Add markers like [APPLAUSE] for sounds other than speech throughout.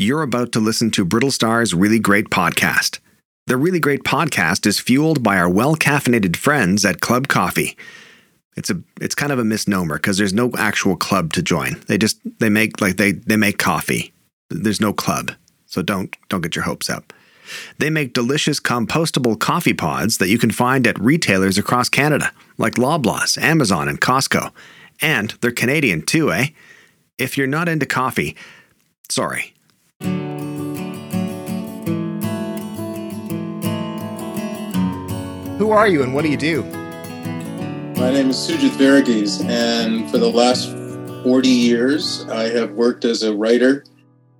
You're about to listen to Brittlestar's Really Great Podcast. The Really Great Podcast is fueled by our well caffeinated friends at Club Coffee. It's a it's kind of a misnomer because there's no actual club to join. They just they make like they they make coffee. There's no club. So don't don't get your hopes up. They make delicious compostable coffee pods that you can find at retailers across Canada, like Loblaws, Amazon, and Costco. And they're Canadian too, eh? If you're not into coffee, sorry. Who are you and what do you do? My name is Sugith Varughese, and for the last 40 years, I have worked as a writer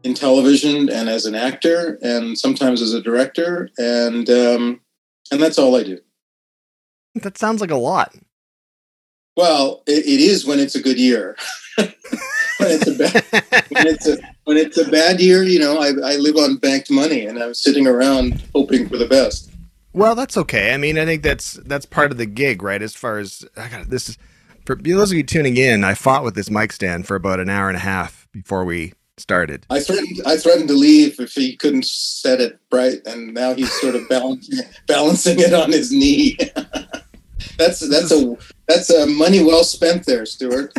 in television and as an actor, and sometimes as a director, and um, and that's all I do. That sounds like a lot. Well, it, it is when it's a good year. [LAUGHS] when it's a bad when it's a when it's a bad year, you know, I, I live on banked money, and I'm sitting around hoping for the best. Well, that's okay. I mean, I think that's that's part of the gig, right? As far as I got this is for those of you tuning in, I fought with this mic stand for about an hour and a half before we started. I threatened I threatened to leave if he couldn't set it right, and now he's sort of balancing [LAUGHS] balancing it on his knee. [LAUGHS] that's that's a that's a money well spent there, Stewart.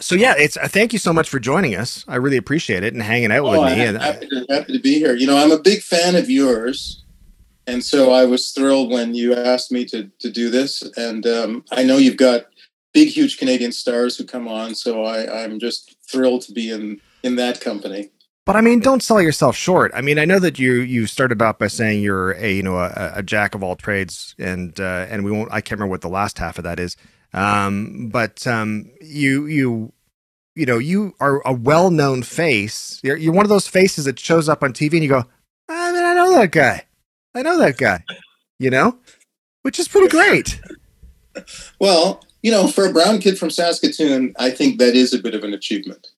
So yeah, it's uh, thank you so much for joining us. I really appreciate it and hanging out oh, with me. I'm happy to, happy to be here. You know, I'm a big fan of yours and so I was thrilled when you asked me to to do this. And um, I know you've got big, huge Canadian stars who come on, so I, I'm just thrilled to be in in that company. But I mean, don't sell yourself short. I mean, I know that you you started out by saying you're a you know a, a jack of all trades, and uh, and we won't. I can't remember what the last half of that is. Um, but um, you you you know you are a well known face. You're, you're one of those faces that shows up on TV, and you go, I mean, I know that guy. I know that guy, you know, which is pretty great. well, you know, for a brown kid from Saskatoon, I think that is a bit of an achievement.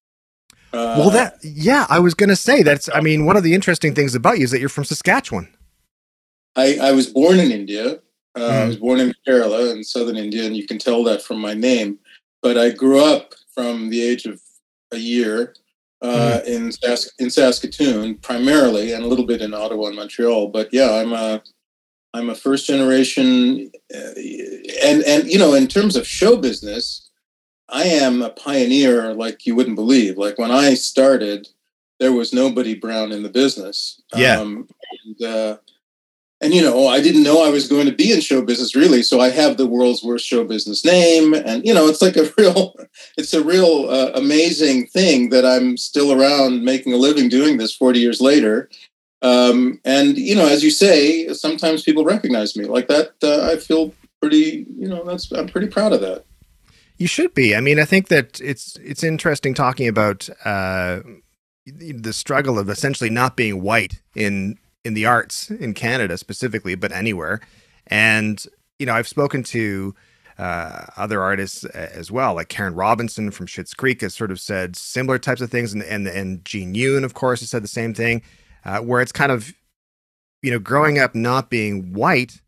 Uh, well, that yeah, I was going to say that's. I mean, one of the interesting things about you is that you're from Saskatchewan. I, I was born in India. Uh, mm. I was born in Kerala in southern India, and you can tell that from my name. But I grew up from the age of a year uh, mm. in Sask- in Saskatoon primarily, and a little bit in Ottawa and Montreal. But yeah, I'm a I'm a first generation, uh, and and you know, in terms of show business, I am a pioneer like you wouldn't believe. Like when I started, there was nobody brown in the business. Yeah. Um, and, uh, and you know i didn't know i was going to be in show business really so i have the world's worst show business name and you know it's like a [LAUGHS] real it's a real uh, amazing thing that i'm still around making a living doing this 40 years later. Um, and you know as you say sometimes people recognize me. Like that uh, i feel pretty you know that's i'm pretty proud of that. You should be. I mean i think that it's it's interesting talking about uh, the struggle of essentially not being white in in the arts in Canada specifically, but anywhere. And you know, I've spoken to uh, other artists as well, like Karen Robinson from Schitt's Creek has sort of said similar types of things, and and and Jean Yoon, of course, has said the same thing, uh, where it's kind of you know growing up not being white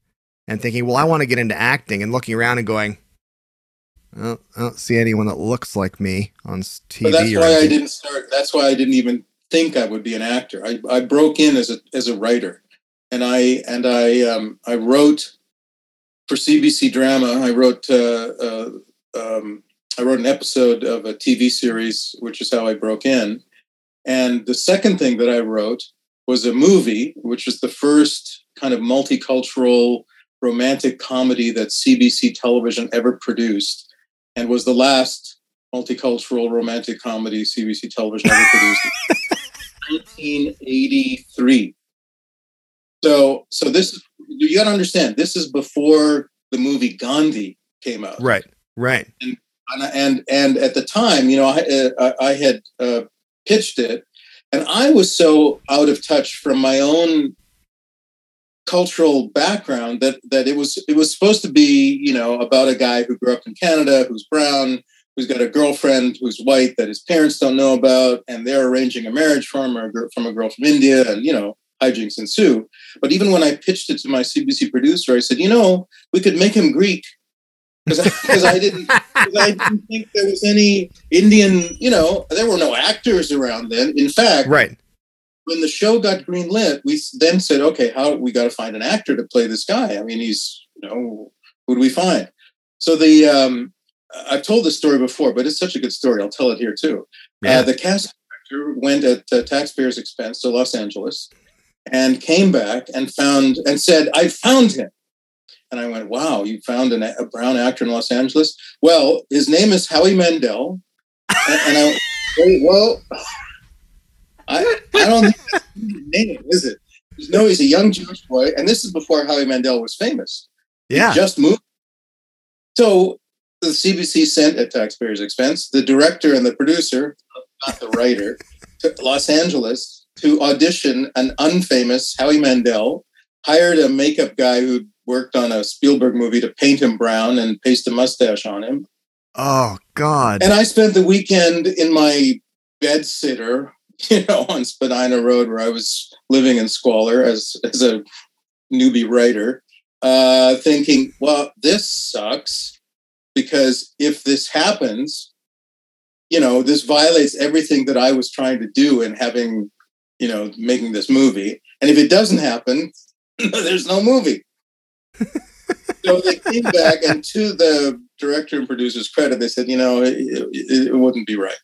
and thinking, well, I want to get into acting, and looking around and going. Well, I don't see anyone that looks like me on TV. But that's why I didn't start. That's why I didn't even think I would be an actor. I, I broke in as a as a writer, and I and I um, I wrote for CBC Drama. I wrote uh, uh, um, I wrote an episode of a TV series, which is how I broke in. And the second thing that I wrote was a movie, which was the first kind of multicultural romantic comedy that CBC television ever produced, and was the last multicultural romantic comedy CBC television ever produced. 1983. So, so this is you got to understand. This is before the movie Gandhi came out. Right. Right. And and and at the time, you know, I uh, I had uh, pitched it, and I was so out of touch from my own cultural background that that it was it was supposed to be you know about a guy who grew up in Canada who's brown who's got a girlfriend who's white that his parents don't know about, and they're arranging a marriage for him or from a girl from India, and you know, hijinks ensue. But even when I pitched it to my CBC producer, I said, you know, we could make him Greek because I, I, didn't I didn't [LAUGHS] think there was any Indian. You know, there were no actors around then. In fact, right. when the show got greenlit, we then said, okay, how we got to find an actor to play this guy. I mean, he's you know, who do we find? So the um, I've told this story before, but it's such a good story. I'll tell it here too. Uh, yeah. Uh, the cast director went at uh, taxpayers' expense to Los Angeles and came back and found and said, "I found him." And I went, "Wow, you found an, a brown actor in Los Angeles?" Well, his name is Howie Mandel, and, and I [LAUGHS] went, well, I, I don't think that's his name, is it? No, he's a young Jewish boy, and this is before Howie Mandel was famous. Yeah, he just moved. So the CBC sent at taxpayers' expense the director and the producer, not the writer, to Los Angeles to audition an unfamous Howie Mandel. Hired a makeup guy who worked on a Spielberg movie to paint him brown and paste a mustache on him. Oh God! And I spent the weekend in my bed sitter, [LAUGHS] you know, on Spadina Road, where I was living in squalor as as a newbie writer, uh, thinking, "Well, this sucks." Because if this happens, you know, this violates everything that I was trying to do in having, you know, making this movie. And if it doesn't happen, [LAUGHS] there's no movie. so they came back, and to the director and producer's credit, they said, you know, it, it, it wouldn't be right.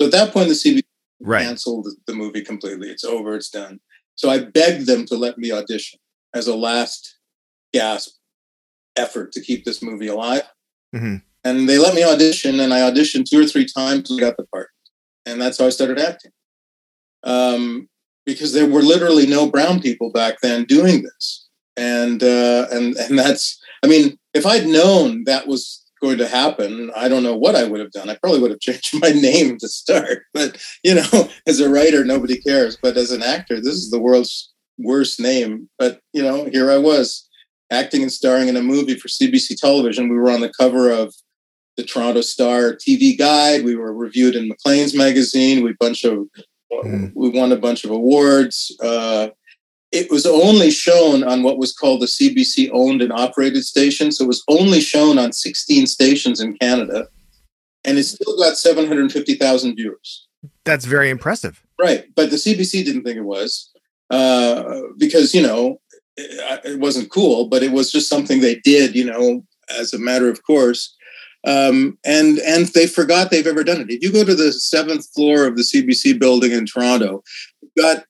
So at that point, the CBC right. canceled the movie completely. It's over. It's done. So I begged them to let me audition as a last gasp effort to keep this movie alive. Mm-hmm. And they let me audition, and I auditioned two or three times and got the part. And that's how I started acting. Um, because there were literally no brown people back then doing this. And uh, and and that's I mean, if I'd known that was going to happen, I don't know what I would have done. I probably would have [LAUGHS] changed my name to start. But you know, [LAUGHS] as a writer, nobody cares. But as an actor, this is the world's worst name. But you know, here I was acting and starring in a movie for CBC television. We were on the cover of the Toronto Star TV Guide. We were reviewed in Maclean's magazine. We bunch of mm. we won a bunch of awards. Uh, it was only shown on what was called the CBC owned and operated station. So it was only shown on 16 stations in Canada, and it still got 750,000 viewers. That's very impressive. Right, but the CBC didn't think it was uh, because you know it wasn't cool, but it was just something they did, you know, as a matter of course. Um, and and they forgot they've ever done it. If you go to the seventh floor of the CBC building in Toronto, you've got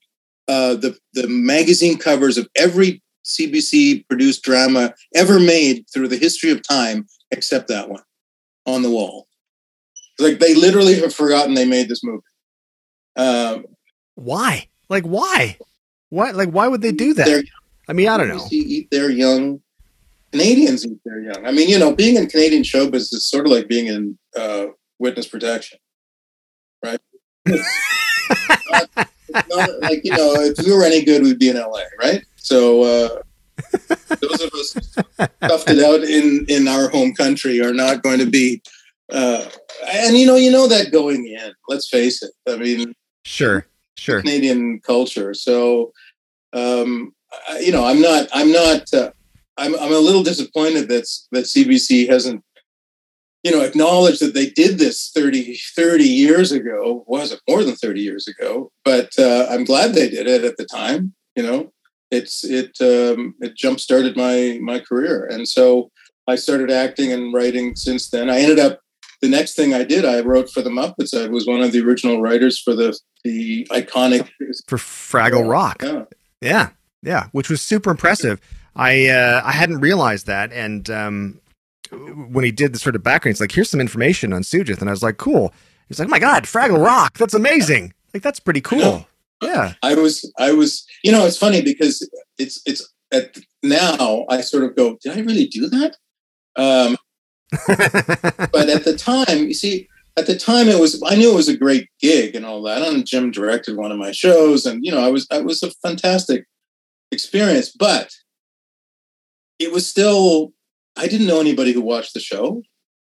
uh, the the magazine covers of every CBC produced drama ever made through the history of time, except that one on the wall. Like they literally have forgotten they made this movie. Um, why? Like why? What? Like why would they do that? I mean, I don't know. Eat their young. Canadians eat their young. I mean, you know, being in Canadian showbiz is sort of like being in uh, witness protection, right? not, not, like you know, if we were any good, we'd be in LA, right? So uh, those of us toughed it out in in our home country are not going to be. Uh, and you know, you know that going in. Let's face it. I mean, sure, sure. Canadian culture. So um, you know, I'm not, I'm not, uh, I'm, I'm a little disappointed that that CBC hasn't, you know, acknowledged that they did this 30, 30 years ago. Was it more than 30 years ago? But uh, I'm glad they did it at the time. You know, it's it um, it jump started my my career, and so I started acting and writing since then. I ended up the next thing I did, I wrote for the Muppets. I was one of the original writers for the the iconic for Fraggle Rock. Yeah. yeah. Yeah, which was super impressive. I uh, I hadn't realized that, and um, when he did the sort of background, he's like, "Here's some information on Sugith," and I was like, "Cool." He's like, "Oh my God, Fraggle Rock! That's amazing! Like that's pretty cool." Yeah, I was I was you know it's funny because it's it's at now I sort of go, "Did I really do that?" Um, [LAUGHS] but at the time, you see, at the time it was I knew it was a great gig and all that. And Jim directed one of my shows, and you know I was I was a fantastic experience, but it was still, I didn't know anybody who watched the show.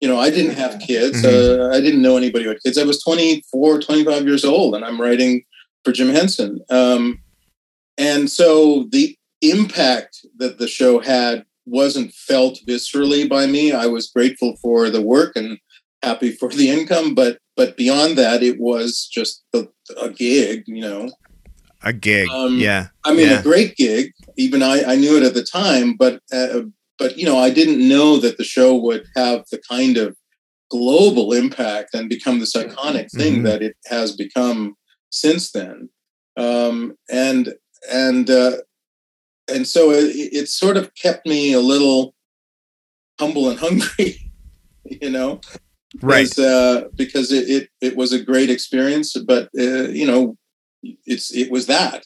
You know, I didn't have kids. Mm-hmm. Uh, I didn't know anybody who had kids. I was 24, 25 years old, and I'm writing for Jim Henson. Um, and so the impact that the show had wasn't felt viscerally by me. I was grateful for the work and happy for the income, but but beyond that, it was just a, a gig, you know. A gig. Um, yeah. I mean, Yeah. a great gig. Even I, I knew it at the time, but uh, but you know, I didn't know that the show would have the kind of global impact and become this iconic thing Mhm. that it has become since then. Um, and and uh, and so it, it sort of kept me a little humble and [LAUGHS] hungry, you know Right. because, uh, because it, it it was a great experience, but uh, you know, it's it was that,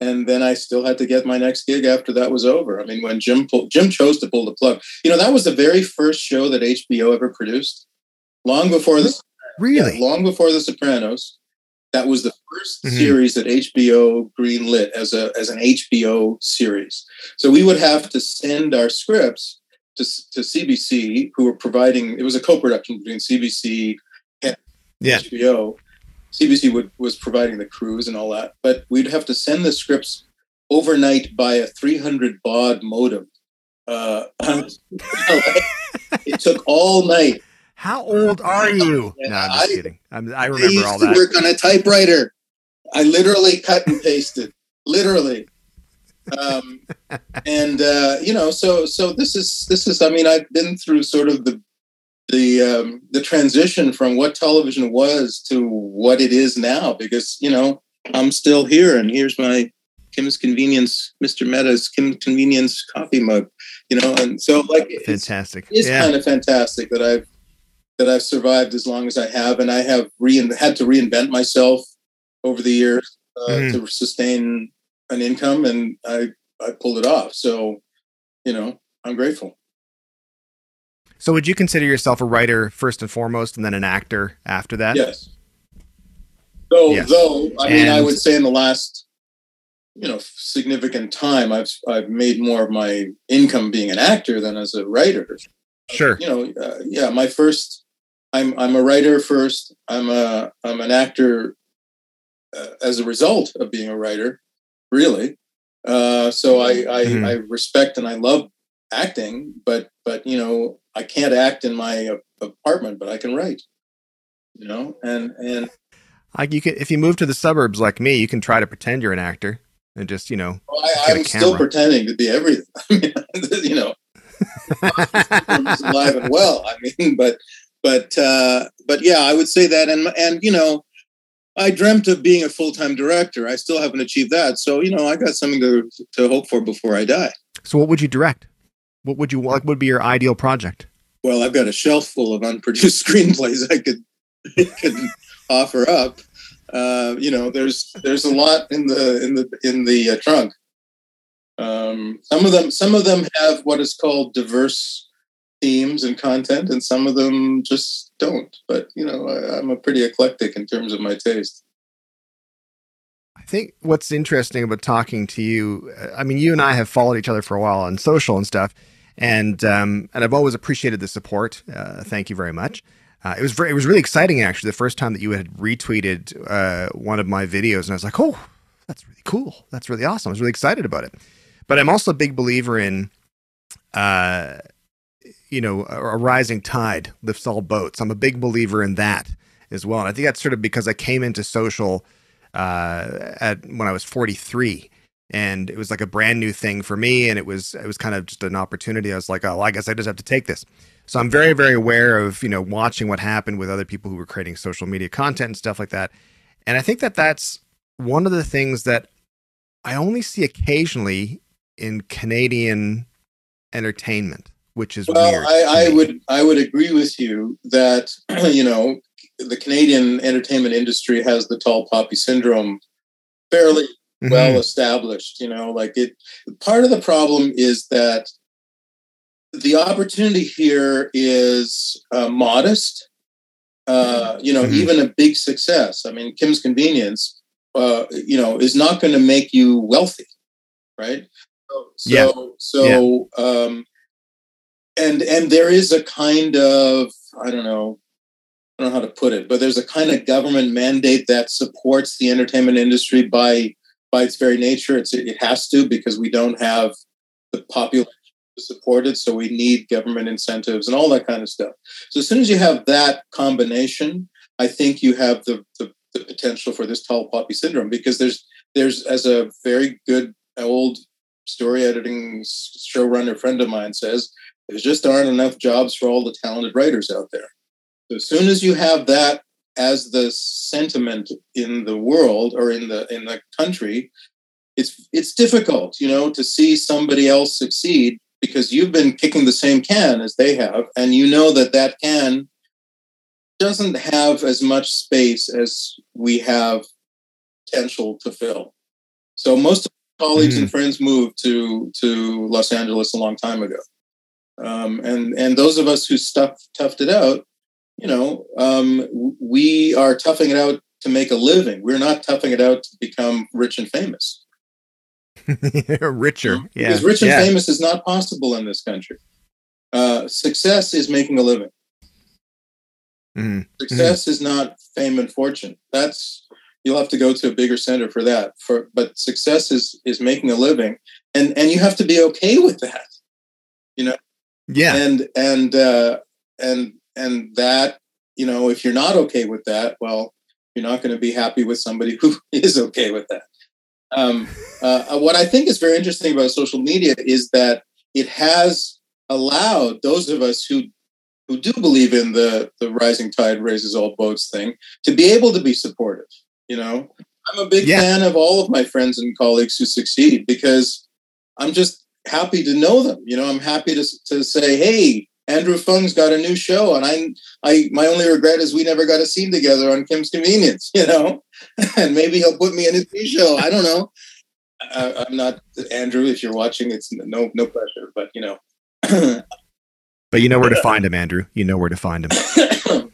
and then I still had to get my next gig after that was over. I mean, when Jim pull, Jim chose to pull the plug, you know, that was the very first show that HBO ever produced, long before the Really? yeah, long before The Sopranos. That was the 1st Mhm. series that HBO greenlit as a as an HBO series. So we would have to send our scripts to, to CBC, who were providing. It was a co-production between CBC and Yeah. HBO. CBC would, was providing the crews and all that, but we'd have to send the scripts overnight by a 300 baud modem. Uh, [LAUGHS] it took all night How old are you? No, I'm just I- kidding. I'm, I I remember used all to that. work on a typewriter. I literally cut and pasted, literally. Um, [LAUGHS] and uh, you know, so so this is this is. I mean, I've been through sort of the the um, the transition from what television was to what it is now, because you know I'm still here, and here's my Kim's Convenience, Mr. Mehta's Kim's Convenience coffee mug. You know, and so like it's, Fantastic. it's yeah. kind of fantastic that I've that I've survived as long as I have, and I have rein, had to reinvent myself over the years uh, Mhm. to sustain an income, and I I pulled it off. So, you know, I'm grateful. So, would you consider yourself a writer first and foremost, and then an actor after that? Yes. Though, Yes. though, I mean, I would say in the last, you know, significant time, I've I've made more of my income being an actor than as a writer. Sure. you know, uh, yeah, my first, I'm I'm a writer first. I'm a I'm an actor uh, as a result of being a writer, really. Uh, so I I, Mhm. I respect and I love acting, but but you know I can't act in my uh, apartment, but I can write. You know, and and Like you can, if you move to the suburbs like me, you can try to pretend you're an actor and just, you know. I, Get a I'm still pretending to be everything. [LAUGHS] I mean, [LAUGHS] you know, alive and well. I mean, but but uh, but yeah, I would say that, and and you know, I dreamt of being a full time director. I still haven't achieved that, so you know, I got something to to hope for before I die. so, what would you direct? What would you? What would be your ideal project? Well, I've got a shelf full of unproduced [LAUGHS] screenplays I could could offer up. Uh, you know, there's there's a lot in the in the in the uh, trunk. Um, some of them some of them have what is called diverse themes and content, and some of them just don't. But you know, I, I'm a pretty eclectic in terms of my taste. I think what's interesting about talking to you, uh, I mean, you and I have followed each other for a while on social and stuff, and um, and I've always appreciated the support. Uh, thank you very much. Uh, it was very, it was really exciting actually the first time that you had retweeted uh, one of my videos, and I was like, oh, that's really cool. That's really awesome. I was really excited about it. But I'm also a big believer in, uh, you know, a, a rising tide lifts all boats. I'm a big believer in that as well, and I think that's sort of because I came into social uh, at when I was 43, and it was like a brand new thing for me, and it was it was kind of just an opportunity. I was like, oh, well, I guess I just have to take this. So I'm very very aware of you know watching what happened with other people who were creating social media content and stuff like that, and I think that that's one of the things that I only see occasionally in Canadian entertainment, which is Well, weird. I, I would I would agree with you that [CLEARS THROAT] you know the Canadian entertainment industry has the tall poppy syndrome fairly Mhm. well established. You know, like it. Part of the problem is that the opportunity here is uh, modest. Uh, you know, Mhm. even a big success. I mean, Kim's Convenience, uh, you know, is not going to make you wealthy, right? So, Yeah. so, um, and and there is a kind of I don't know, I don't know how to put it, but there's a kind of government mandate that supports the entertainment industry by by its very nature. It's it has to because we don't have the population to support it, so we need government incentives and all that kind of stuff. So as soon as you have that combination, I think you have the the, the potential for this tall poppy syndrome because there's there's as a very good old story editing showrunner friend of mine says, there just aren't enough jobs for all the talented writers out there. So as soon as you have that as the sentiment in the world or in the in the country, it's it's difficult, you know, to see somebody else succeed because you've been kicking the same can as they have, and you know that that can doesn't have as much space as we have potential to fill. So most colleagues mm-hmm. and friends moved to to Los Angeles a long time ago, um, and and those of us who stuff toughed it out, you know, um, we are toughing it out to make a living. We're not toughing it out to become rich and famous. [LAUGHS] Richer, yeah. Because rich and yeah. famous is not possible in this country. Uh, success is making a living. Mm-hmm. Success mm-hmm. is not fame and fortune. That's you'll have to go to a bigger center for that. For but success is is making a living, and and you have to be okay with that. You know. Yeah. And and uh, and and that you know if you're not okay with that, well, you're not going to be happy with somebody who [LAUGHS] is okay with that. Um, uh, what I think is very interesting about social media is that it has allowed those of us who who do believe in the the rising tide raises all boats thing to be able to be supportive you know, I'm a big yeah. fan of all of my friends and colleagues who succeed because I'm just happy to know them. You know, I'm happy to, to say, hey, Andrew Phung's got a new show, and I, I, my only regret is we never got a scene together on Kim's Convenience. [LAUGHS] You know, and maybe he'll put me in his new show. I don't know. I, I'm not Andrew. If you're watching, it's no no pressure, but you know. [CLEARS THROAT] but you know where to find him, [COUGHS] Andrew. You know where to find him. [COUGHS]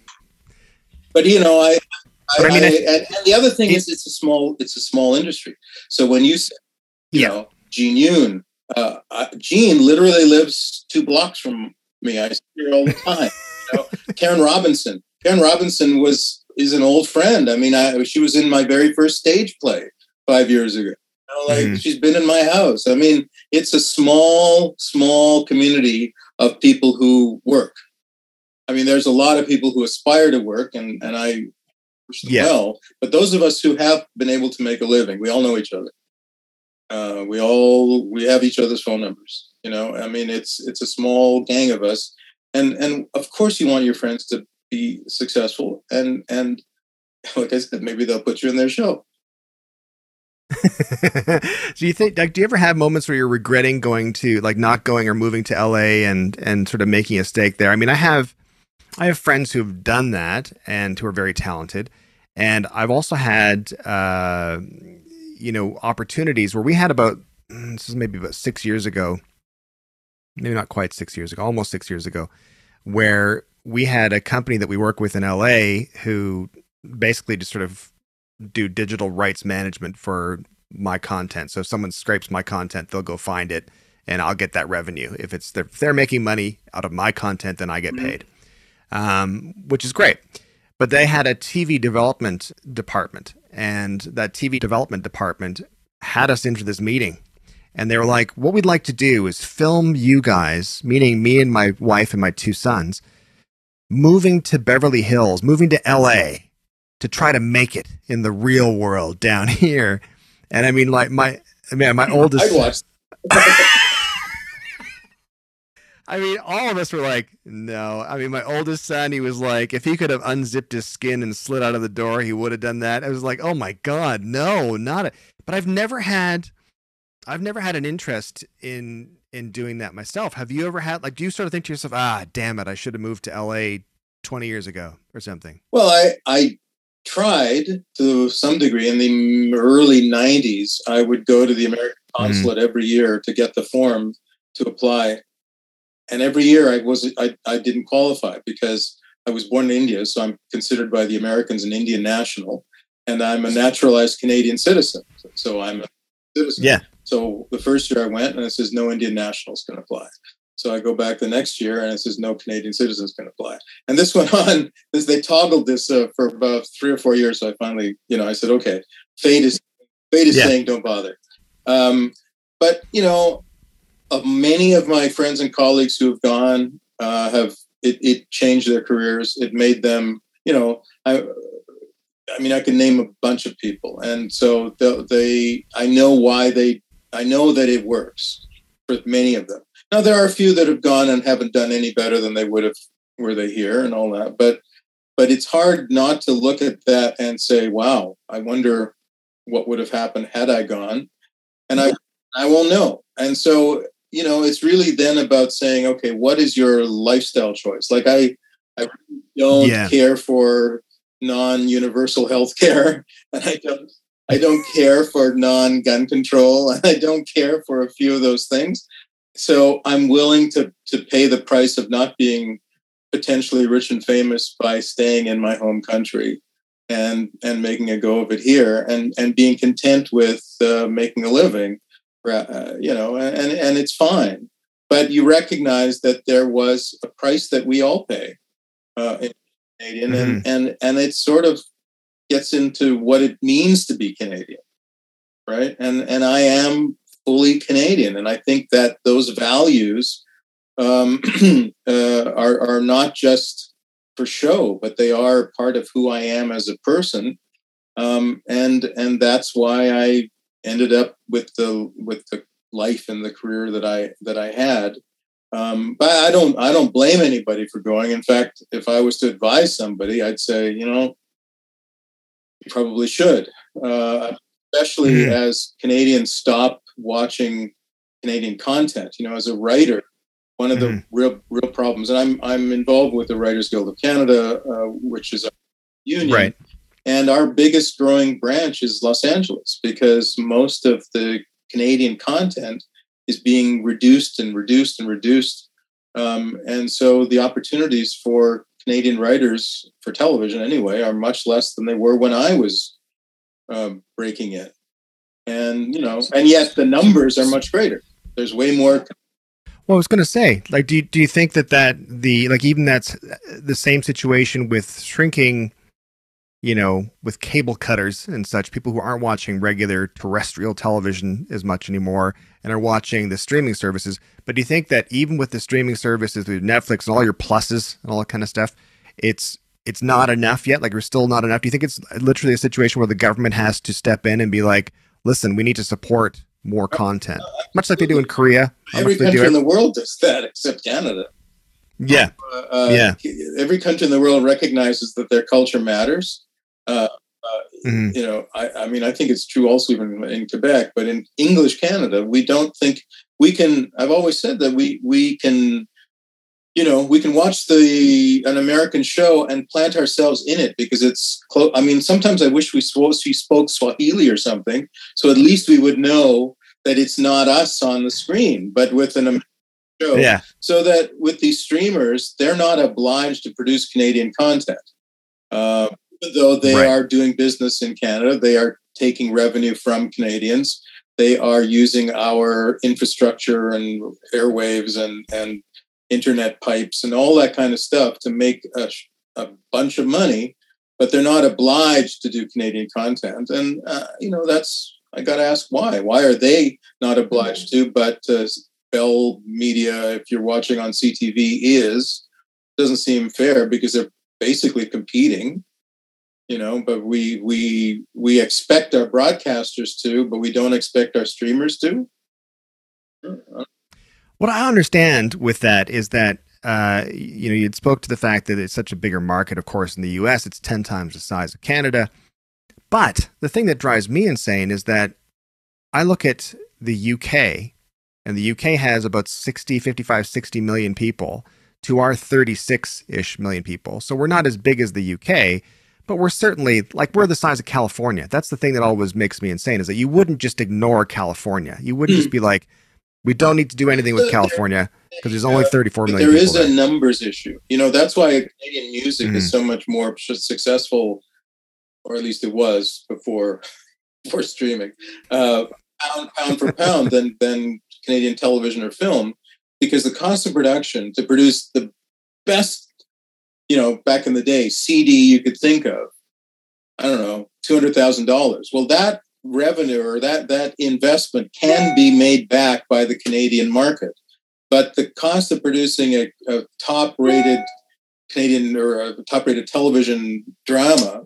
but you know, I I, I mean, I, and, and, the other thing it, is, it's a small, it's a small industry. So when you say, you yeah. know, Jean Yoon, uh, Jean literally lives two blocks from me. I see her all the time. you know, [LAUGHS] Karen Robinson. Karen Robinson was is an old friend. I mean, I, she was in my very first stage play five years ago. You know, like mm-hmm. she's been in my house. I mean, it's a small, small community of people who work. I mean, there's a lot of people who aspire to work, and and I yeah. well. But those of us who have been able to make a living, we all know each other. Uh, we all we have each other's phone numbers. You know, I mean, it's it's a small gang of us, and and of course you want your friends to be successful, and and [LAUGHS] like I said, maybe they'll put you in their show. [LAUGHS] do you think like do you ever have moments where you're regretting going to like not going or moving to LA and and sort of making a stake there? I mean, I have I have friends who have done that and who are very talented. And I've also had, uh, you know, opportunities where we had about, mm, this is maybe about six years ago, maybe not quite six years ago, almost six years ago, where we had a company that we work with in LA who basically just sort of do digital rights management for my content. So if someone scrapes my content, they'll go find it and I'll get that revenue. If it's if they're making money out of my content, then I get mm-hmm. paid um, which is great. But they had a TV development department, and that TV development department had us into this meeting. And they were like, What we'd like to do is film you guys, meaning me and my wife and my two sons, moving to Beverly Hills, moving to LA to try to make it in the real world down [LAUGHS] here. And I mean, like, my, [LAUGHS] I mean, my oldest. Watch. [LAUGHS] I mean, all of us were like, no. I mean, my oldest son, he was like, if he could have unzipped his skin and slid out of the door, he would have done that. I was like, oh my God, no, not it. But I've never had, I've never had an interest in in doing that myself. Have you ever had like? Do you sort of think to yourself, ah, damn it, I should have moved to L.A. twenty years ago or something? Well, I I tried to some degree in the early '90s. I would go to the American mm-hmm. consulate mm-hmm. every year to get the form to apply and every year I was I, I didn't qualify because I was born in India, so I'm considered by the Americans an Indian national, and I'm a naturalized Canadian citizen. So I'm a citizen. Yeah. So the first year I went, and it says no Indian nationals can apply. So I go back the next year, and it says no Canadian citizens can apply. And this [LAUGHS] went on. This they toggled this uh, for about three or four years. So I finally, you know, I said, okay, fate is fate is yeah. saying don't bother. Um, but you know, of many of my friends and colleagues who have gone uh, have it, it, changed their careers. It made them, you know, I, I mean, I can name a bunch of people, and so they, they I know why they. I know that it works for many of them. Now there are a few that have gone and haven't done any better than they would have were they here and all that, but but it's hard not to look at that and say, "Wow, I wonder what would have happened had I gone," and I I won't know. And so you know, it's really then about saying, okay, what is your lifestyle choice? Like I I don't yeah. care for non-universal health care [LAUGHS] and I don't I don't care for non-gun control [LAUGHS] and I don't care for a few of those things. So I'm willing to to pay the price of not being potentially rich and famous by staying in my home country and and making a go of it here and and being content with uh, making a living uh, you know and and it's fine but you recognize that there was a price that we all pay uh, in Canadian mm-hmm. and and and it sort of gets into what it means to be Canadian right and and I am fully Canadian and I think that those values um, [CLEARS THROAT] uh, are, are not just for show, but they are part of who I am as a person. Um, and and that's why I ended up with the with the life and the career that I that I had. Um, but I don't I don't blame anybody for going. In fact, if I was to advise somebody, I'd say you know probably should, uh, especially mm. as Canadians stop watching Canadian content. You know, as a writer, one of the mm. real real problems, and I'm I'm involved with the Writers Guild of Canada, uh, which is a union, right. And our biggest growing branch is Los Angeles because most of the Canadian content is being reduced and reduced and reduced, um, and so the opportunities for Canadian writers for television, anyway, are much less than they were when I was um, breaking it. And you know, and yet the numbers are much greater. There's way more well, I was going to say, like, do you, do you think that that the like even that's the same situation with shrinking, you know, with cable cutters and such, people who aren't watching regular terrestrial television as much anymore and are watching the streaming services. But do you think that even with the streaming services, with Netflix and all your pluses and all that kind of stuff, it's it's not enough yet? Like, we're still not enough. Do you think it's literally a situation where the government has to step in and be like, listen, we need to support more content, much like they do in Korea. Every country in the world does that, except Canada. Yeah, uh, uh, yeah. Every country in the world recognizes that their culture matters. Uh, uh, mm-hmm. You know, I, I, mean, I think it's true also even in Quebec, but in English Canada, we don't think we can. I've always said that we we can you know we can watch the an american show and plant ourselves in it because it's close i mean sometimes i wish we spoke, we spoke swahili or something so at least we would know that it's not us on the screen but with an american show yeah so that with these streamers they're not obliged to produce canadian content uh, though they right. are doing business in canada they are taking revenue from canadians they are using our infrastructure and airwaves and and internet pipes and all that kind of stuff to make a, a bunch of money, but they're not obliged to do Canadian content. And, uh, you know, that's, I got to ask why. Why are they not obliged to? But uh, Bell Media, if you're watching on CTV, is doesn't seem fair because they're basically competing you know but we we we expect our broadcasters to but we don't expect our streamers to what I understand with that is that uh, you know you spoke to the fact that it's such a bigger market. Of course, in the U.S., it's ten times the size of Canada. But the thing that drives me insane is that I look at the UK, and the UK has about 60, 55, 60 million people to our 36 ish million people. So we're not as big as the UK, but we're certainly like we're the size of California. That's the thing that always makes me insane is that you wouldn't just ignore California. You wouldn't just be like, we don't need to do anything with California because there's only 34 million. There is there. a numbers issue. You know, that's why Canadian music mm-hmm. is so much more successful, or at least it was before [LAUGHS] before streaming, uh, pound pound for pound than than Canadian television or film, because the cost of production to produce the best, you know, back in the day CD you could think of, I don't know, two hundred thousand dollars. Well, that revenue or that that investment can be made back by the Canadian market. But the cost of producing a, a top rated Canadian or a top rated television drama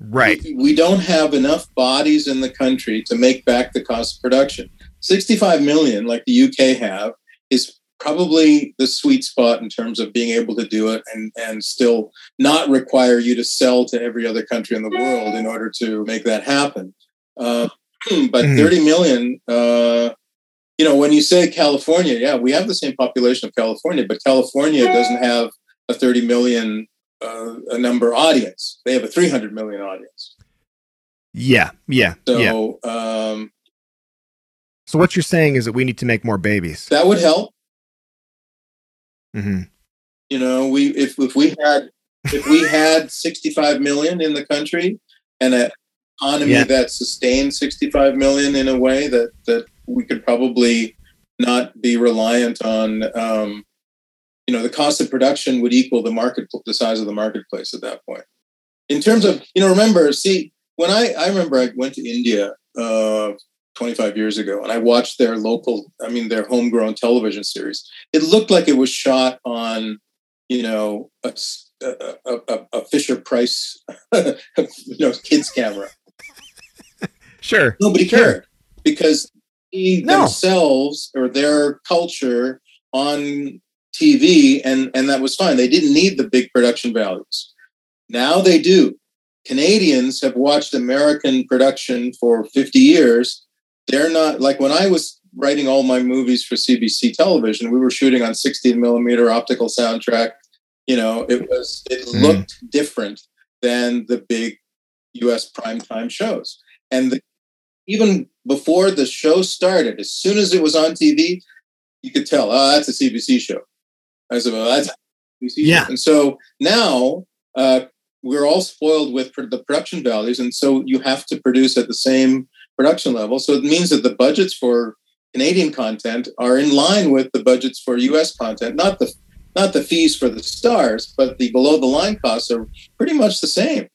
Right. We, we don't have enough bodies in the country to make back the cost of production. 65 million, like the UK have, is probably the sweet spot in terms of being able to do it and, and still not require you to sell to every other country in the world in order to make that happen. Uh, but Mhm. 30 million, uh, you know, when you say California, yeah, we have the same population of California, but California doesn't have a 30 million uh, a number audience. They have a 300 million audience. Yeah. Yeah. yeah. So um, So what you're saying is that we need to make more babies. that would help. Hmm You know, we if if we had if we had 65 million in the country and an economy Yeah. that sustained 65 million in a way that that we could probably not be reliant on um, you know the cost of production would equal the market the size of the marketplace at that point in terms of you know remember see when i i remember i went to india uh 25 years ago and i watched their local i mean their homegrown television series it looked like it was shot on you know a fisher price [LAUGHS] you know kids camera Sure. nobody Sure. cared because they No. themselves or their culture on TV and and that was fine. They didn't need the big production values. Now they do. Canadians have watched American production for 50 years. They're not like when I was writing all my movies for CBC television, we were shooting on 16 millimeter optical soundtrack. You know, it was it Mhm. looked different than the big US primetime shows. And the, even before the show started, as soon as it was on TV, you could tell, oh, that's a CBC show. I said, well, that's a CBC Yeah. show. And so now uh, we're all spoiled with pr- the production values. And so you have to produce at the same production level. So it means that the budgets for Canadian content are in line with the budgets for US content, not the not the fees for the stars, but the below the line costs are pretty much the same.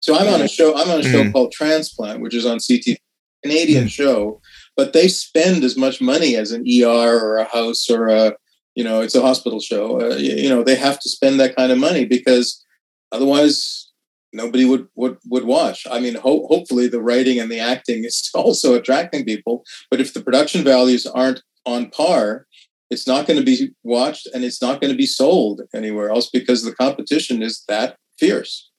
So I'm on a show. I'm on a show Mhm. called Transplant, which is on CT, Canadian Mhm. show, but they spend as much money as an ER or a house or a you know it's a hospital show. Uh, you, you know they have to spend that kind of money because otherwise nobody would would would watch. I mean, ho- hopefully the writing and the acting is [LAUGHS] also attracting people, but if the production values aren't on par, it's not going to be watched and it's not going to be sold anywhere else because the competition is that fierce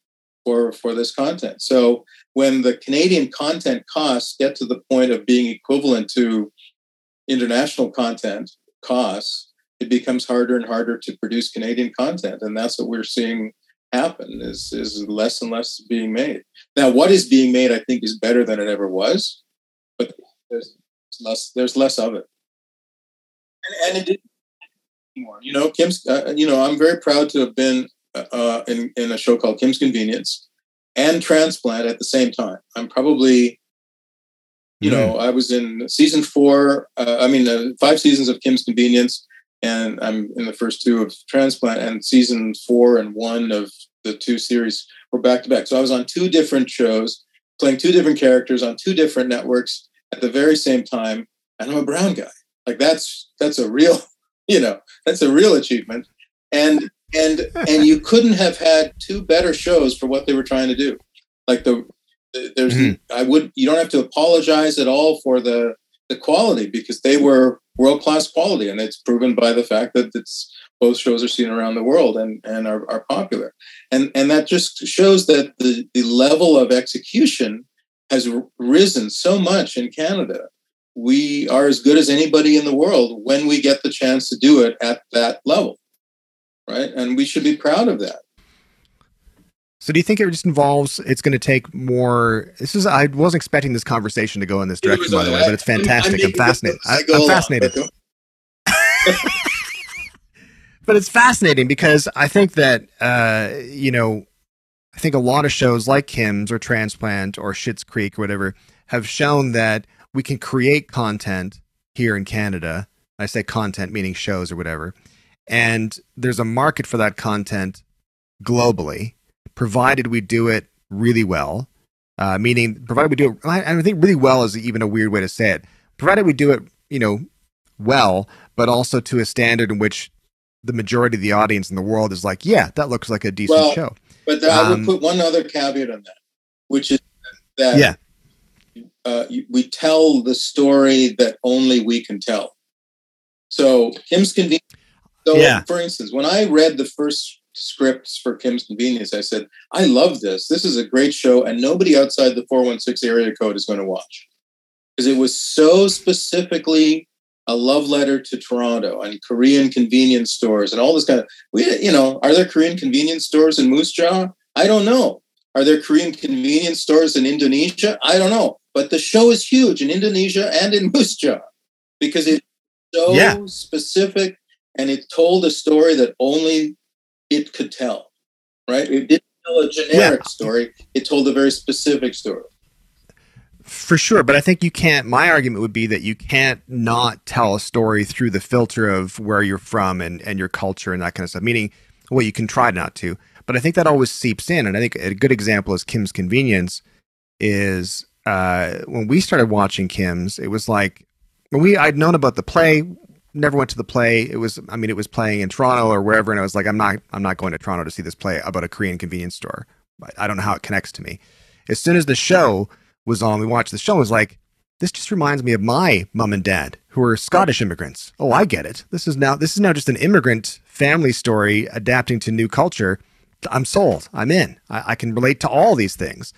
for for this content. So when the Canadian content costs get to the point of being equivalent to international content costs, it becomes harder and harder to produce Canadian content, and that's what we're seeing happen. Is is less and less being made now. What is being made, I think, is better than it ever was, but there's less there's less of it, and, and it didn't anymore. You know, Kim's. Uh, you know, I'm very proud to have been uh, in in a show called Kim's Convenience and Transplant at the same time. I'm probably, you know, I was in season four. Uh, I mean, uh, five seasons of Kim's Convenience, and I'm in the first two of Transplant, and season four and one of the two series were back to back. So I was on two different shows, playing two different characters on two different networks at the very same time, and I'm a brown guy. Like that's that's a real, [LAUGHS] you know, that's a real achievement. And and and you couldn't have had two better shows for what they were trying to do. Like the there's Mhm. I would you don't have to apologize at all for the the quality because they were world class quality and it's proven by the fact that it's both shows are seen around the world and and are, are popular. And and that just shows that the the level of execution has risen so much in Canada. We are as good as anybody in the world when we get the chance to do it at that level right? And we should be proud of that So do you think it just involves it's going to take more this is I wasn't expecting this conversation to go in this direction by the way, but it's fantastic. I'm, fascinated. I, I'm fascinated. [LAUGHS] but it's fascinating because I think that uh, you know, I think a lot of shows like Kim's or Transplant or Schitt's Creek or whatever have shown that we can create content here in Canada. I say content meaning shows or whatever, and there's a market for that content globally, provided we do it really well. Uh, meaning, provided we do it, I I think really well is even a weird way to say it. Provided we do it, you know, well, but also to a standard in which the majority of the audience in the world is like, yeah, that looks like a decent Well, show. but I would Um, put one other caveat on that which is that Yeah. uh, we tell the story that only we can tell. So Kim's Convenience. So, Yeah. for instance, when I read the first scripts for Kim's Convenience, I said, I love this. This is a great show, and nobody outside the 416 area code is going to watch. Because it was so specifically a love letter to Toronto and Korean convenience stores and all this kind of we you know, are there Korean convenience stores in Moose Jaw? I don't know. Are there Korean convenience stores in Indonesia? I don't know. But the show is huge in Indonesia and in [LAUGHS] Moose Jaw because it's so Yeah. specific and it told a story that only it could tell. Right? It didn't tell a generic story. It told a very specific story. For sure, but I think you can't. My argument would be that you can't not tell a story through the filter of where you're from and, and your culture and that kind of stuff. Meaning, well, you can try not to, but I think that always seeps in. And I think a good example is Kim's Convenience. Is uh, when we started watching Kim's, it was like when we I'd known about the play, never went to the play. It was I mean it was playing in Toronto or wherever, and I was like I'm not I'm not going to Toronto to see this play about a Korean convenience store. I don't know how it connects to me. As soon as the show was on, we watched the show. and was like, this just reminds me of my mom and dad, who are Scottish immigrants. Oh, I get it. This is now this is now just an immigrant family story adapting to new culture. I'm sold. I'm in. I, I can relate to all these things,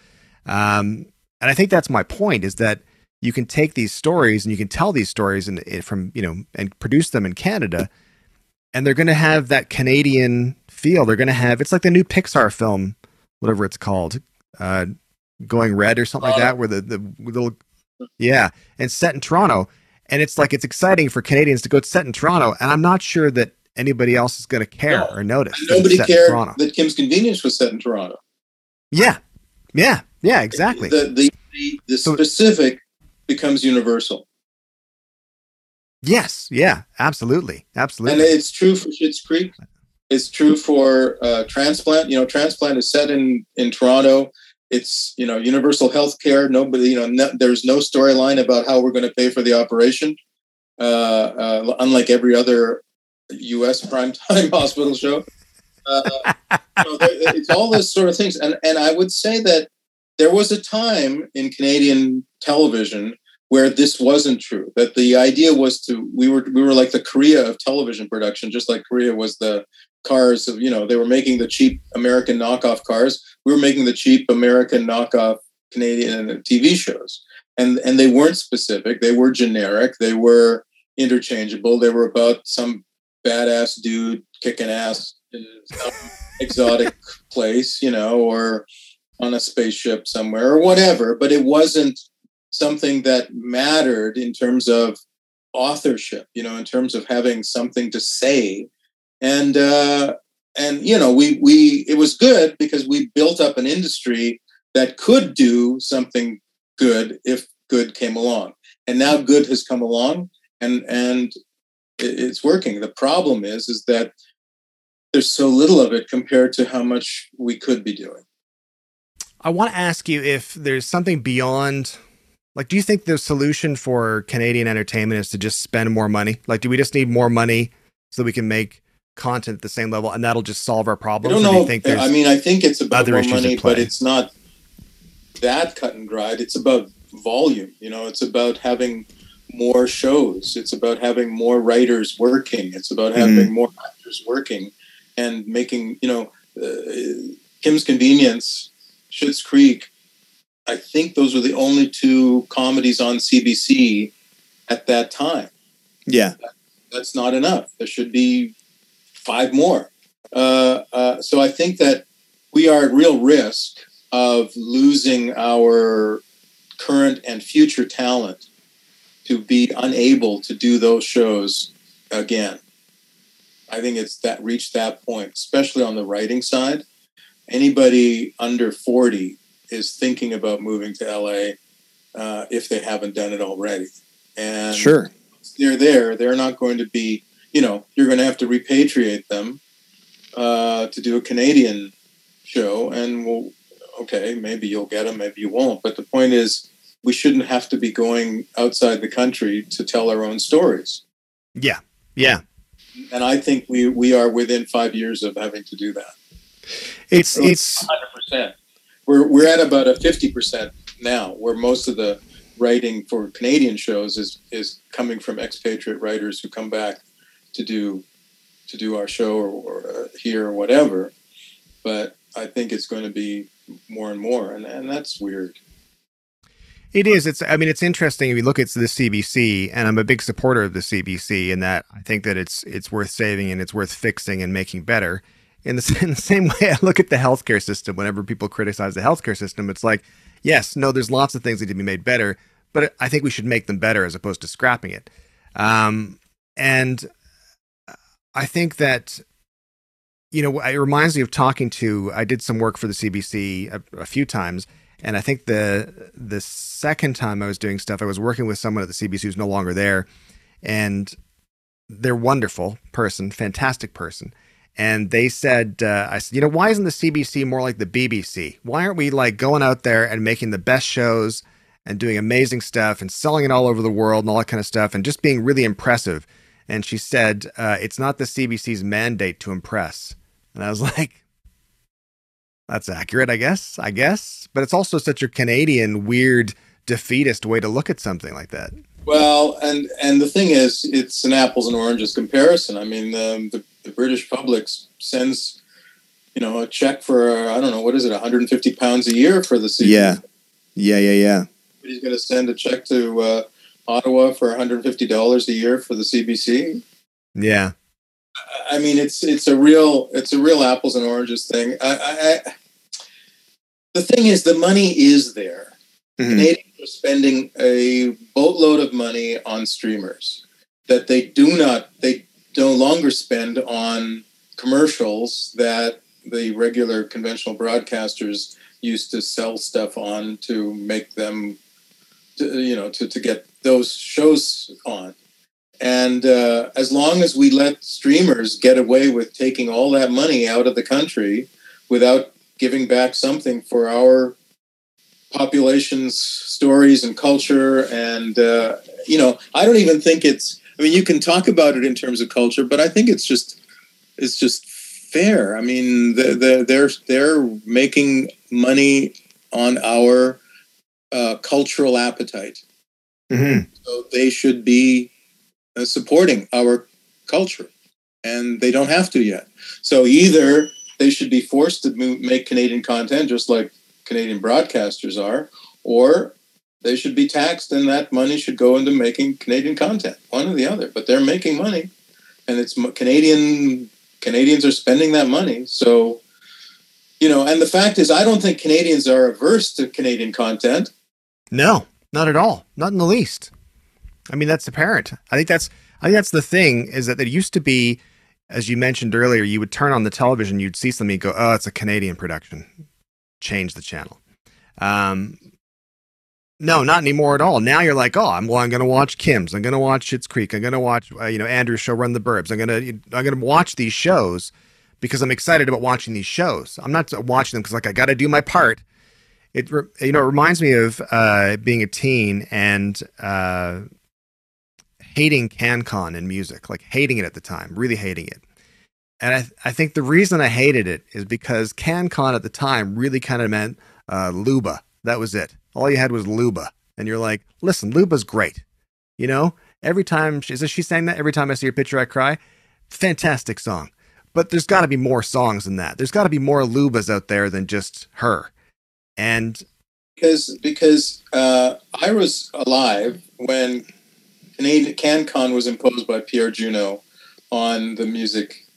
um, and I think that's my point. Is that you can take these stories and you can tell these stories and from you know and produce them in Canada, and they're going to have that Canadian feel. They're going to have it's like the new Pixar film, whatever it's called. Uh, going red or something like that where the the little yeah and set in toronto and it's like it's exciting for canadians to go set in toronto and i'm not sure that anybody else is going to care No. or notice And that it's nobody cared that Kim's Convenience was set in Toronto. yeah yeah yeah exactly The the the, the So- specific becomes universal. yes yeah absolutely Absolutely. And it's true for Schitt's Creek. It's true for uh, transplant. You know, transplant is set in in Toronto. It's you know universal health care. Nobody, you know, no, there's no storyline about how we're going to pay for the operation. Uh, uh, unlike every other U.S. primetime [LAUGHS] hospital show, uh, you know, there- it's all those sort of things. And and I would say that there was a time in Canadian television where this wasn't true. That the idea was to we were we were like the Korea of television production, just like Korea was the cars of you know they were making the cheap American knockoff cars. We were making the cheap American knockoff Canadian TV shows, and and they weren't specific. They were generic. They were interchangeable. They were about some badass dude kicking ass in some [LAUGHS] exotic place, you know, or on a spaceship somewhere or whatever. But it wasn't something that mattered in terms of authorship, you know, in terms of having something to say. And uh, and you know, we we it was good because we built up an industry that could do something good if good came along. And now good has come along and and it's working. The problem is is that there's so little of it compared to how much we could be doing. i want to ask you if there's something beyond like do you think the solution for canadian entertainment is to just spend more money like do we just need more money so we can make content at the same level and that'll just solve our problems? I don't do know. think I mean, I think it's about more money, but it's not that cut and dried. It's about volume. You know, it's about having more shows. It's about having more writers working. It's about Mm-hmm. having more actors working and making. You know, uh, Kim's Convenience, Schitt's Creek. I think those were the only two comedies on CBC at that time yeah that's not enough. There should be five more. Uh, uh, so I think that we are at real risk of losing our current and future talent to be unable to do those shows again. I think it's that reached that point, especially on the writing side. Anybody under 40 is thinking about moving to LA uh, if they haven't done it already. And sure they're there, they're not going to be, you know, you're going to have to repatriate them uh, to do a Canadian show. And well, okay, maybe you'll get them, maybe you won't. But the point is, we shouldn't have to be going outside the country to tell our own stories. yeah yeah And I think we, we are within five years of having to do that. it's it's 100%. We're we're at about a fifty percent now, where most of the writing for Canadian shows is is coming from expatriate writers who come back to do to do our show or, or uh, here or whatever. But I think it's going to be more and more, and, and that's weird. It is. It's. I mean, it's interesting if you look at the CBC, and I'm a big supporter of the CBC in that I think that it's it's worth saving and it's worth fixing and making better. In the, [LAUGHS] in the same way, I look at the healthcare system. Whenever people criticize the healthcare system, it's like, yes, no, there's lots of things that need to be made better, but I think we should make them better as opposed to scrapping it. Um, and I think that you know it reminds me of talking to. I did some work for the CBC a, a few times and I think the the second time I was doing stuff, I was working with someone at the CBC who's no longer there, and they're wonderful person, fantastic person. And they said, uh, I said, you know, why isn't the CBC more like the BBC? Why aren't we like going out there and making the best shows and doing amazing stuff and selling it all over the world and all that kind of stuff and just being really impressive? And she said, uh, it's not the CBC's mandate to impress. And I was [LAUGHS] like, that's accurate, I guess. I guess, but it's also such a Canadian weird defeatist way to look at something like that. Well, and and the thing is, it's an apples and oranges comparison. I mean, the, the, the British public sends, you know, a check for I don't know what is it, 150 pounds a year for the season. Yeah, yeah, yeah, yeah. He's going to send a check to uh, Ottawa for 150 dollars a year for the CBC. Yeah, I mean, it's it's a real it's a real apples and oranges thing. I, I, the thing is, the money is there. Mm-hmm. Canadians are spending a boatload of money on streamers that they do not, they no longer spend on commercials that the regular conventional broadcasters used to sell stuff on to make them, to, you know, to, to get those shows on. And uh, as long as we let streamers get away with taking all that money out of the country without giving back something for our population's stories and culture. And, uh, you know, I don't even think it's, I mean, you can talk about it in terms of culture, but I think it's just, it's just fair. I mean, they're, they're, they're making money on our uh, cultural appetite. Mm-hmm. So they should be uh, supporting our culture, and they don't have to yet. So either they should be forced to make Canadian content just like Canadian broadcasters are, or they should be taxed and that money should go into making Canadian content, one or the other. But they're making money, and it's Canadian. Canadians are spending that money, so you know. And the fact is, I don't think Canadians are averse to Canadian content. No, not at all, not in the least. I mean, that's apparent. I think that's I think that's the thing is that there used to be as you mentioned earlier, you would turn on the television, you'd see something, you'd go, oh, it's a Canadian production. Change the channel. Um, no, not anymore at all. Now you're like, oh, I'm well, I'm going to watch Kim's. I'm going to watch Schitt's Creek. I'm going to watch, uh, you know, Andrew's show, Run the Burbs. I'm going to, I'm going to watch these shows because I'm excited about watching these shows. I'm not watching them because like I got to do my part. It, you know, it reminds me of uh, being a teen and uh, hating CanCon in music, like hating it at the time, really hating it. And I, I think the reason I hated it is because CanCon at the time really kind of meant uh, Luba. That was it. All you had was Luba. And you're like, listen, Luba's great. You know, every time, she, she saying that? Every time I see her picture, I cry. Fantastic song. But there's got to be more songs than that. There's got to be more Lubas out there than just her. And because because uh, I was alive when Canadian CanCon was imposed by Pierre Juneau on the music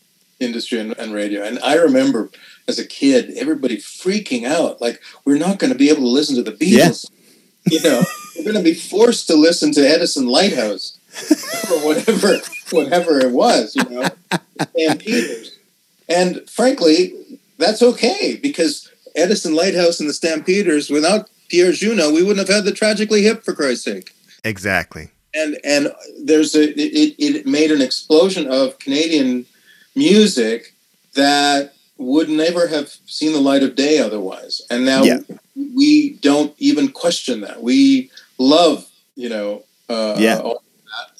industry and, and, radio. And I remember as a kid, everybody freaking out, like we're not going to be able to listen to the Beatles. Yeah. You know, we're going to be forced to listen to Edison Lighthouse or whatever, whatever it was. You know, and Peters. And frankly, that's okay because Edison Lighthouse and the Stampeders, without Pierre Juneau, we wouldn't have had the Tragically Hip, for Christ's sake. Exactly and and there's a it, it made an explosion of Canadian music that would never have seen the light of day otherwise. And now yeah. we don't even question that. We love, you know, uh, yeah.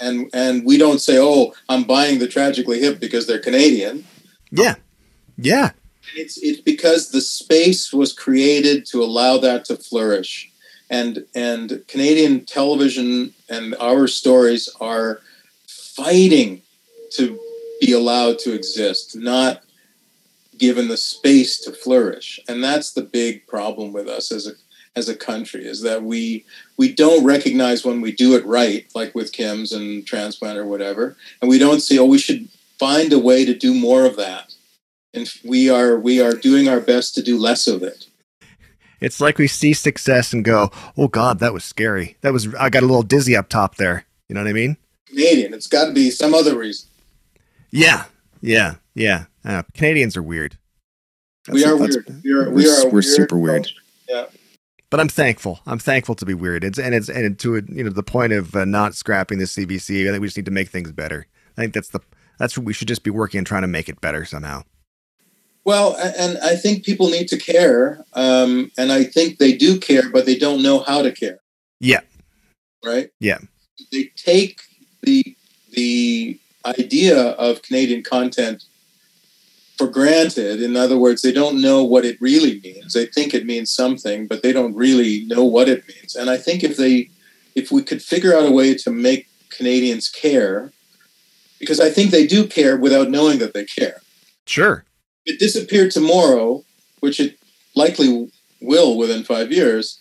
and and we don't say, "Oh, I'm buying the tragically hip because they're Canadian." Yeah, yeah. It's it's because the space was created to allow that to flourish, and and Canadian television and our stories are fighting to be allowed to exist, not given the space to flourish. And that's the big problem with us as a as a country is that we we don't recognize when we do it right, like with Kim's and transplant or whatever, and we don't see oh we should find a way to do more of that, and we are we are doing our best to do less of it. It's like we see success and go, oh God, that was scary. That was I got a little dizzy up top there. You know what I mean? Canadian. It's got to be some other reason. Yeah, yeah, yeah. Uh, Canadians are weird. That's we are weird. We are, we are we're, we're super weird. Yeah but I'm thankful. I'm thankful to be weird. It's and it's and to you know the point of uh, not scrapping the CBC. I think we just need to make things better. I think that's the that's what we should just be working on trying to make it better somehow. Well, and I think people need to care, um, and I think they do care, but they don't know how to care. Yeah. Right. Yeah. They take the the idea of Canadian content for granted. In other words, they don't know what it really means. They think it means something, but they don't really know what it means. And I think if they, if we could figure out a way to make Canadians care, because I think they do care without knowing that they care. Sure. If it disappeared tomorrow, which it likely will within five years.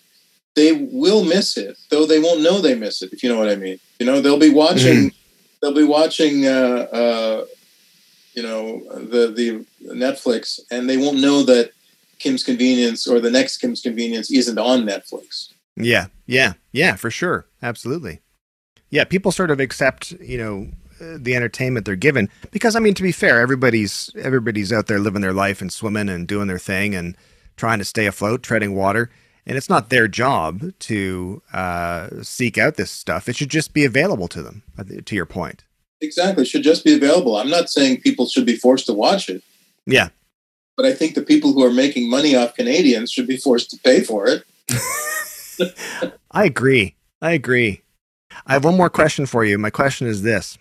They will miss it, though they won't know they miss it. If you know what I mean. You know, they'll be watching. Mm-hmm. They'll be watching. Uh, uh, you know the the Netflix, and they won't know that Kim's Convenience or the next Kim's Convenience isn't on Netflix. Yeah, yeah, yeah, for sure, absolutely. Yeah, people sort of accept, you know, the entertainment they're given because I mean, to be fair, everybody's everybody's out there living their life and swimming and doing their thing and trying to stay afloat, treading water. And it's not their job to uh, seek out this stuff. It should just be available to them. To your point. Exactly. It should just be available. I'm not saying people should be forced to watch it. Yeah. But I think the people who are making money off Canadians should be forced to pay for it. [LAUGHS] [LAUGHS] I agree. I agree. I have one more question for you. My question is this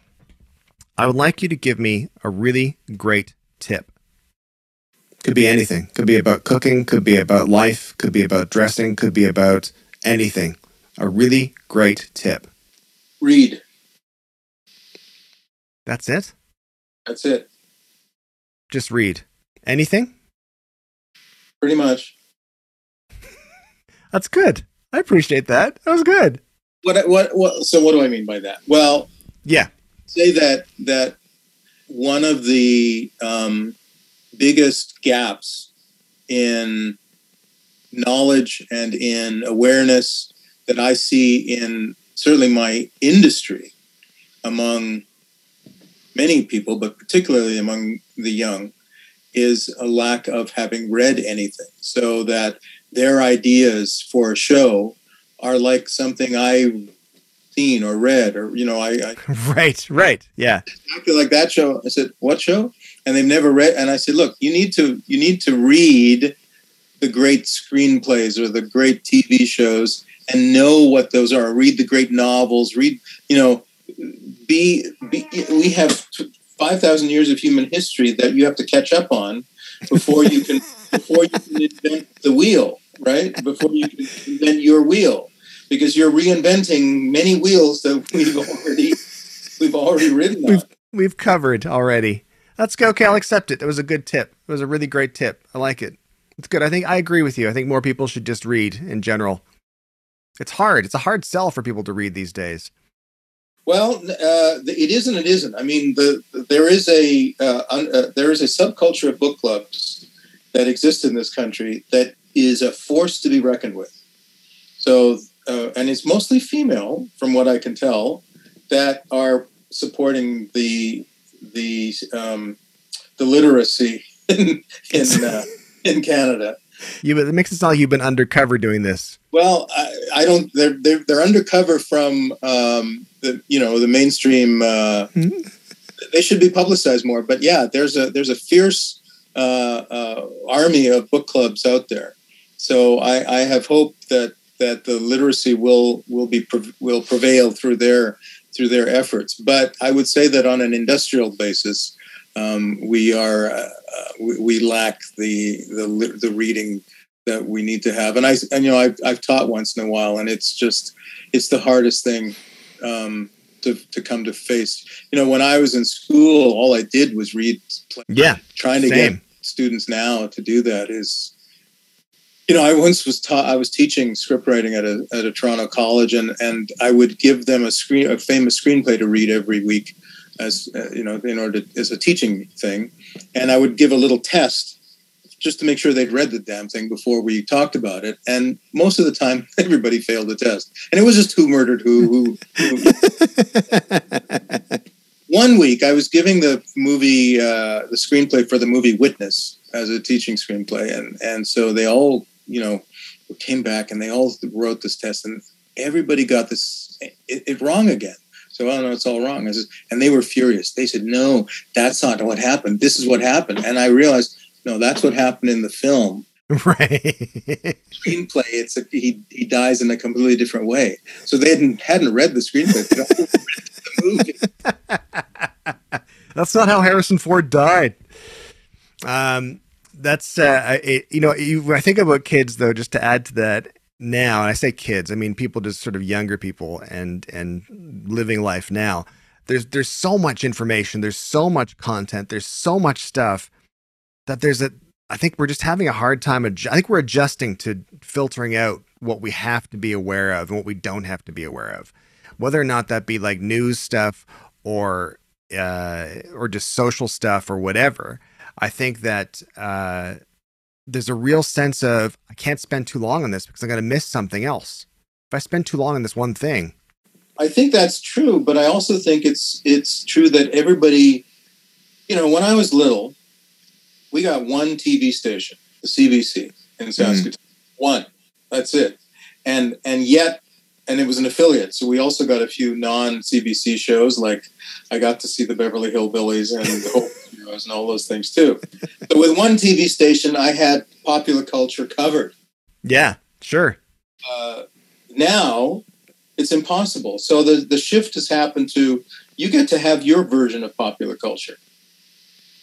I would like you to give me a really great tip. Could be anything. Could be about cooking, could be about life, could be about dressing, could be about anything. A really great tip. Read. That's it? That's it. Just read. Anything? Pretty much. That's good. I appreciate that. That was good. What what what so what do I mean by that? Well, yeah. Say that that one of the um, biggest gaps in knowledge and in awareness that I see in certainly my industry among many people, but particularly among the young, is a lack of having read anything. So that their ideas for a show are like something I've seen or read, or you know, I, I [LAUGHS] right, right, yeah, exactly like that show. I said, "What show?" And they've never read. And I said, "Look, you need to you need to read the great screenplays or the great TV shows." And know what those are. Read the great novels. Read, you know, be, be we have 5000 years of human history that you have to catch up on before you can [LAUGHS] before you can invent the wheel right before you can invent your wheel because you're reinventing many wheels that we've [LAUGHS] already we've already ridden we've, we've covered already let's go okay i'll accept it. That was a good tip. It was a really great tip. I like it. It's good. I think i agree with you. I think more people should just read in general. It's hard. It's a hard sell for people to read these days. Well, uh, it isn't. It isn't. I mean, the, there is a uh, uh, there is a subculture of book clubs that exist in this country that is a force to be reckoned with. So, uh, and it's mostly female, from what I can tell, that are supporting the the um, the literacy [LAUGHS] in in, uh, in Canada. You, it makes it sound like you've been undercover doing this. Well, I, I don't. They're, they're they're undercover from um, the you know the mainstream. Uh, mm-hmm. They should be publicized more. But yeah, there's a there's a fierce uh, uh, army of book clubs out there. So I, I have hope that that the literacy will will be will prevail through their through their efforts. But I would say that on an industrial basis, um, we are uh, we, we, lack the, the the reading that we need to have. And I and you know I've I've taught once in a while, and it's just it's the hardest thing. Um, to, to come to face. You know, when I was in school, all I did was read. Yeah, trying to same. get students now to do that is you know, I once was taught. I was teaching scriptwriting at a at a Toronto college, and and I would give them a screen a famous screenplay to read every week, as uh, you know, in order to, as a teaching thing, and I would give a little test just to make sure they'd read the damn thing before we talked about it. And most of the time, [LAUGHS] everybody failed the test, and it was just who murdered who. who, who. [LAUGHS] One week, I was giving the movie uh, the screenplay for the movie Witness as a teaching screenplay, and and so they all you know, came back and they all wrote this test and everybody got this it, it wrong again. So I oh, don't know, it's all wrong. Said, and they were furious. They said, "No, that's not what happened. This is what happened." And I realized, no, that's what happened in the film. [LAUGHS] Right. screenplay. It's a, he he dies in a completely different way. So they hadn't hadn't read the screenplay. the movie. [LAUGHS] that's not how Harrison Ford died. Um, that's uh, it, you know, you, I think about kids though. Just to add to that, now, and I say kids, I mean people just sort of younger people and and living life now. There's there's so much information, there's so much content, there's so much stuff that there's a. I think we're just having a hard time. Adju- I think we're adjusting to filtering out what we have to be aware of and what we don't have to be aware of, whether or not that be like news stuff or uh, or just social stuff or whatever. I think that uh, there's a real sense of I can't spend too long on this because I'm going to miss something else. If I spend too long on this one thing, I think that's true, but I also think it's it's true that everybody, you know, when I was little, we got one TV station, the CBC in Saskatoon, mm. one. That's it, and and yet, and it was an affiliate, so we also got a few non CBC shows. Like I got to see the Beverly Hillbillies and whole and all those things too. but with one TV station, I had popular culture covered. Yeah, sure. Uh, now it's impossible. So the the shift has happened to you get to have your version of popular culture,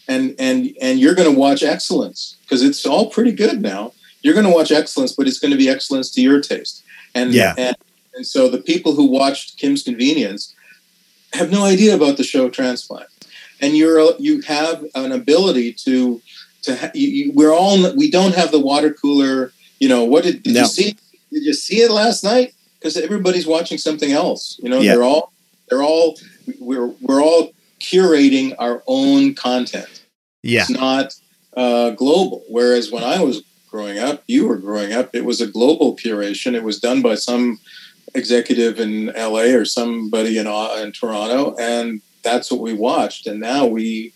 and and and you're going to watch excellence because it's all pretty good now. You're going to watch excellence, but it's going to be excellence to your taste. And yeah. and, and so the people who watched Kim's Convenience have no idea about the show Transplant and you're you have an ability to to ha- you, you, we're all we don't have the water cooler. You know what did, did no. you see? Did you see it last night? Because everybody's watching something else. You know yeah. they're all they're all we're we're all curating our own content. Yeah, it's not uh, global. Whereas when I was growing up, you were growing up, it was a global curation. It was done by some executive in LA or somebody in, uh, in Toronto, and that's what we watched. And now we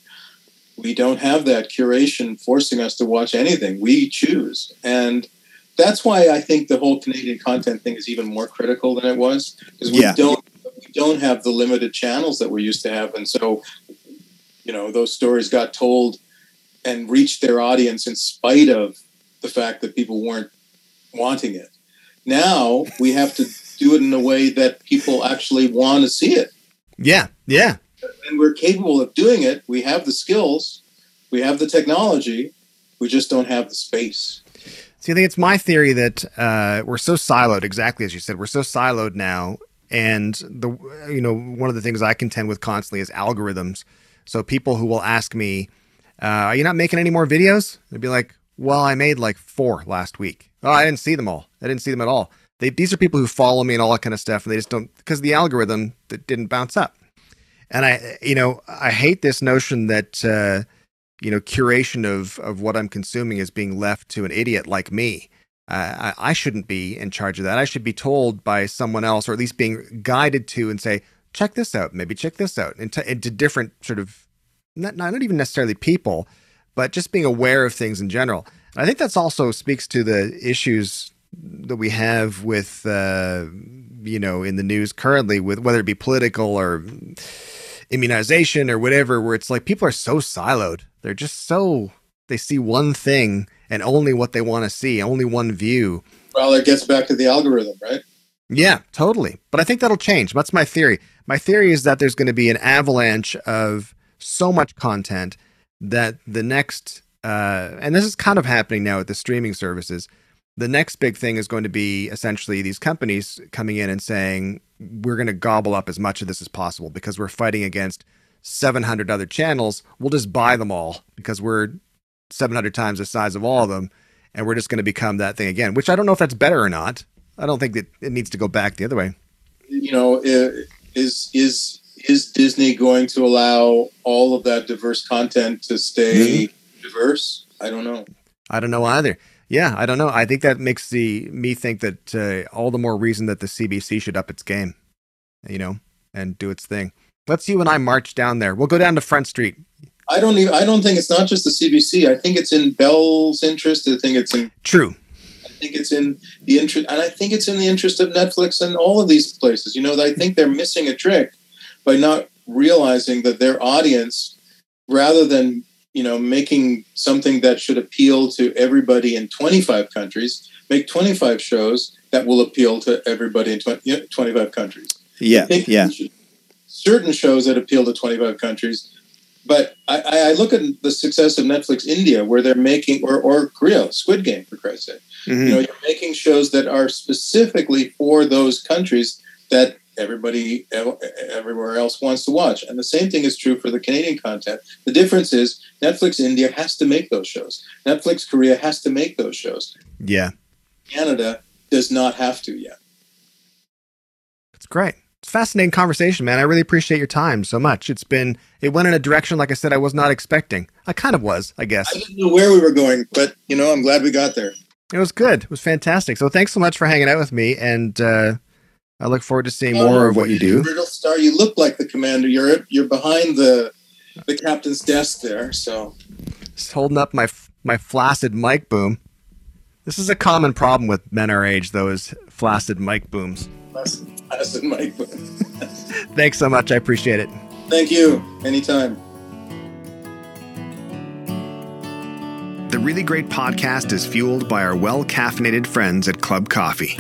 we don't have that curation forcing us to watch anything. We choose. And that's why i think the whole canadian content thing is even more critical than it was because we yeah. don't we don't have the limited channels that we used to have. And so you know those stories got told and reached their audience in spite of the fact that people weren't wanting it. Now we have to do it in a way that people actually want to see it. Yeah yeah and we're capable of doing it. We have the skills, we have the technology, we just don't have the space. See, I think it's my theory that uh, we're so siloed, exactly as you said, we're so siloed now. And the you know one of the things I contend with constantly is algorithms. So people who will ask me, uh, "Are you not making any more videos?" They'd be like, "Well, I made like four last week. Oh, I didn't see them all. I didn't see them at all." They, these are people who follow me and all that kind of stuff, and they just don't because the algorithm that didn't bounce up. And I, you know, I hate this notion that, uh, you know, curation of, of what I'm consuming is being left to an idiot like me. Uh, I, I shouldn't be in charge of that. I should be told by someone else, or at least being guided to and say, check this out, maybe check this out, into, into different sort of, not, not even necessarily people, but just being aware of things in general. And I think that's also speaks to the issues that we have with, uh, you know, in the news currently, with whether it be political or immunization or whatever, where it's like people are so siloed. They're just so they see one thing and only what they want to see, only one view. Well, it gets back to the algorithm, right? Yeah, totally. But I think that'll change. That's my theory. My theory is that there's going to be an avalanche of so much content that the next, uh, and this is kind of happening now with the streaming services. The next big thing is going to be essentially these companies coming in and saying, we're going to gobble up as much of this as possible because we're fighting against 700 other channels. We'll just buy them all because we're 700 times the size of all of them. And we're just going to become that thing again, which I don't know if that's better or not. I don't think that it needs to go back the other way. You know, is is is Disney going to allow all of that diverse content to stay mm-hmm. diverse? I don't know. I don't know either. Yeah, I don't know. I think that makes the me think that uh, all the more reason that the CBC should up its game, you know, and do its thing. Let's you and I march down there. We'll go down to Front Street. I don't even. I don't think it's not just the CBC. I think it's in Bell's interest. I think it's in true. I think it's in the interest, and I think it's in the interest of Netflix and all of these places. You know, I think they're missing a trick by not realizing that their audience, rather than you know making something that should appeal to everybody in 25 countries, make 25 shows that will appeal to everybody in 20, 25 countries. Yeah, yeah. Certain shows that appeal to 25 countries but I, I, look at the success of Netflix India, where they're making, or, or Korea, Squid Game, for Christ's sake. Mm-hmm. You know, you're making shows that are specifically for those countries that everybody everywhere else wants to watch. And the same thing is true for the Canadian content. The difference is Netflix India has to make those shows. Netflix Korea has to make those shows. Yeah. Canada does not have to yet. That's great. It's fascinating conversation, man. I really appreciate your time so much. It's been it went in a direction, like I said, I was not expecting. I kind of was, I guess. I didn't know where we were going, but you know, I'm glad we got there. It was good. It was fantastic. So thanks so much for hanging out with me, and uh, I look forward to seeing oh, more of what you do. Brittlestar, you look like the commander. You're you're behind the the captain's desk there. So just holding up my my flaccid mic boom. This is a common problem with men our age, though, is flaccid mic booms. Flaccid Madison Mike. [LAUGHS] Thanks so much. I appreciate it. Thank you. Anytime. The Really Great Podcast is fueled by our well caffeinated friends at Club Coffee.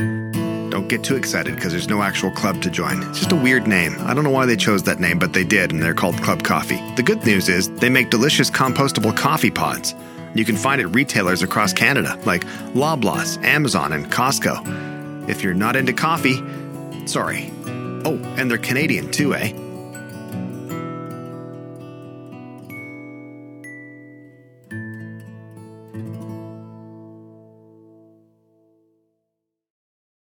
Don't get too excited because there's no actual club to join. It's just a weird name. I don't know why they chose that name, but they did, and they're called Club Coffee. The good news is they make delicious compostable coffee pods. You can find it retailers across Canada like Loblaws, Amazon, and Costco. If you're not into coffee, Sorry. Oh, and they're Canadian too, eh?